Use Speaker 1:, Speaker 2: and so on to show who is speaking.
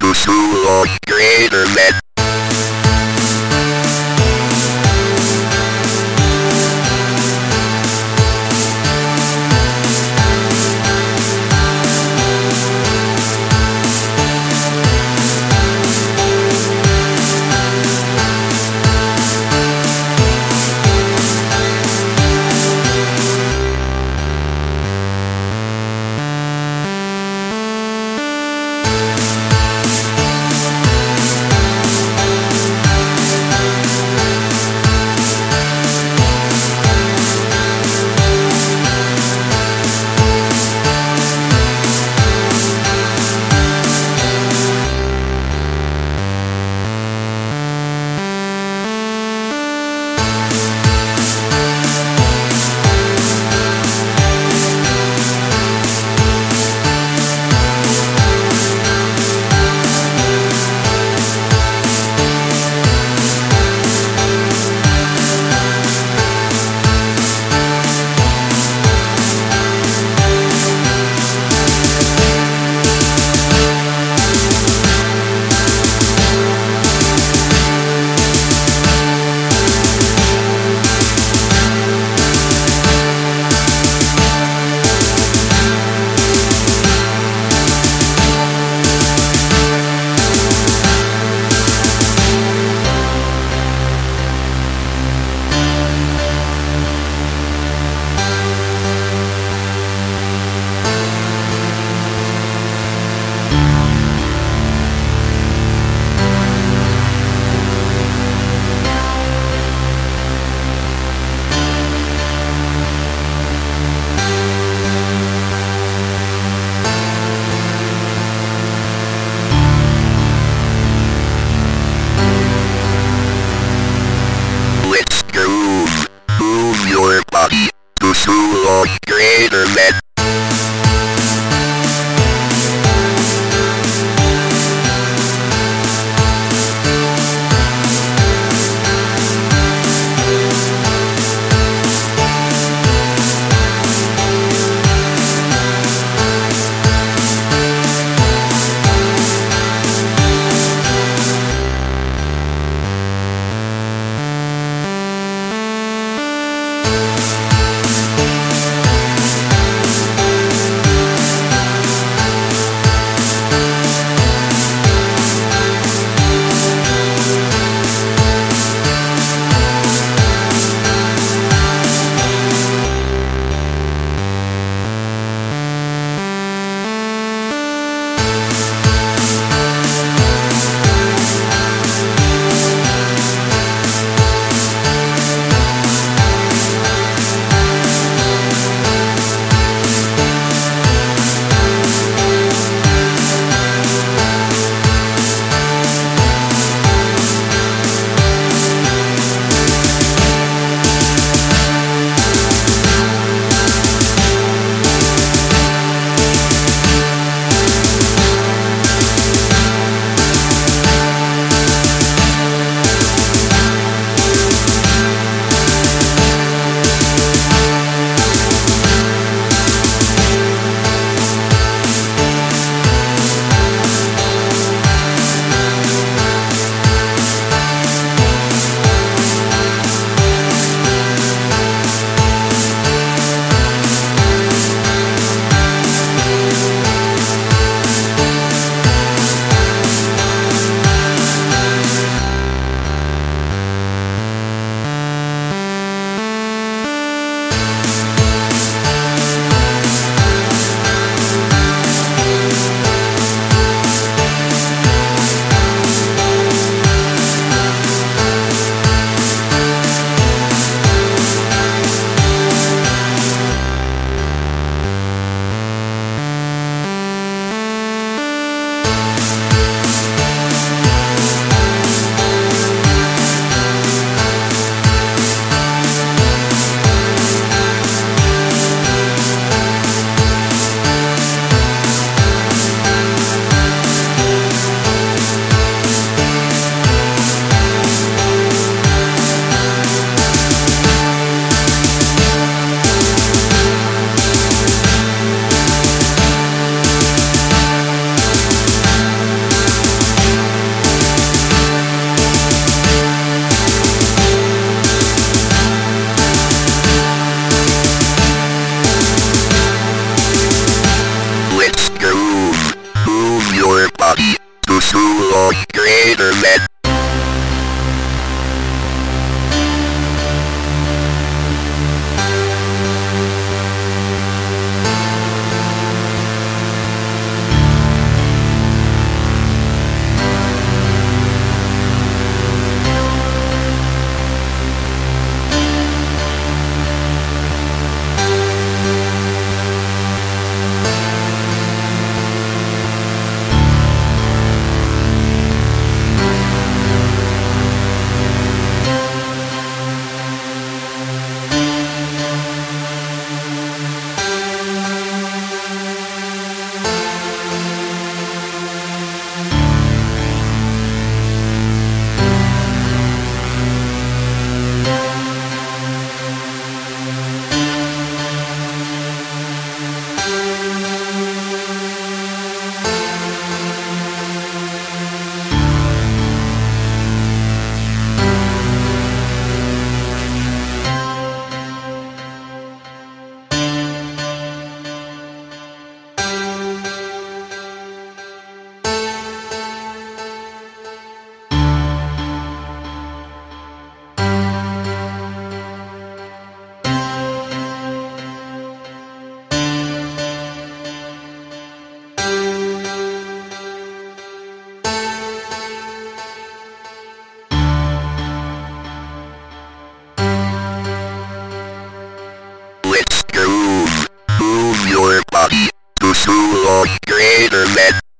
Speaker 1: to school on greater.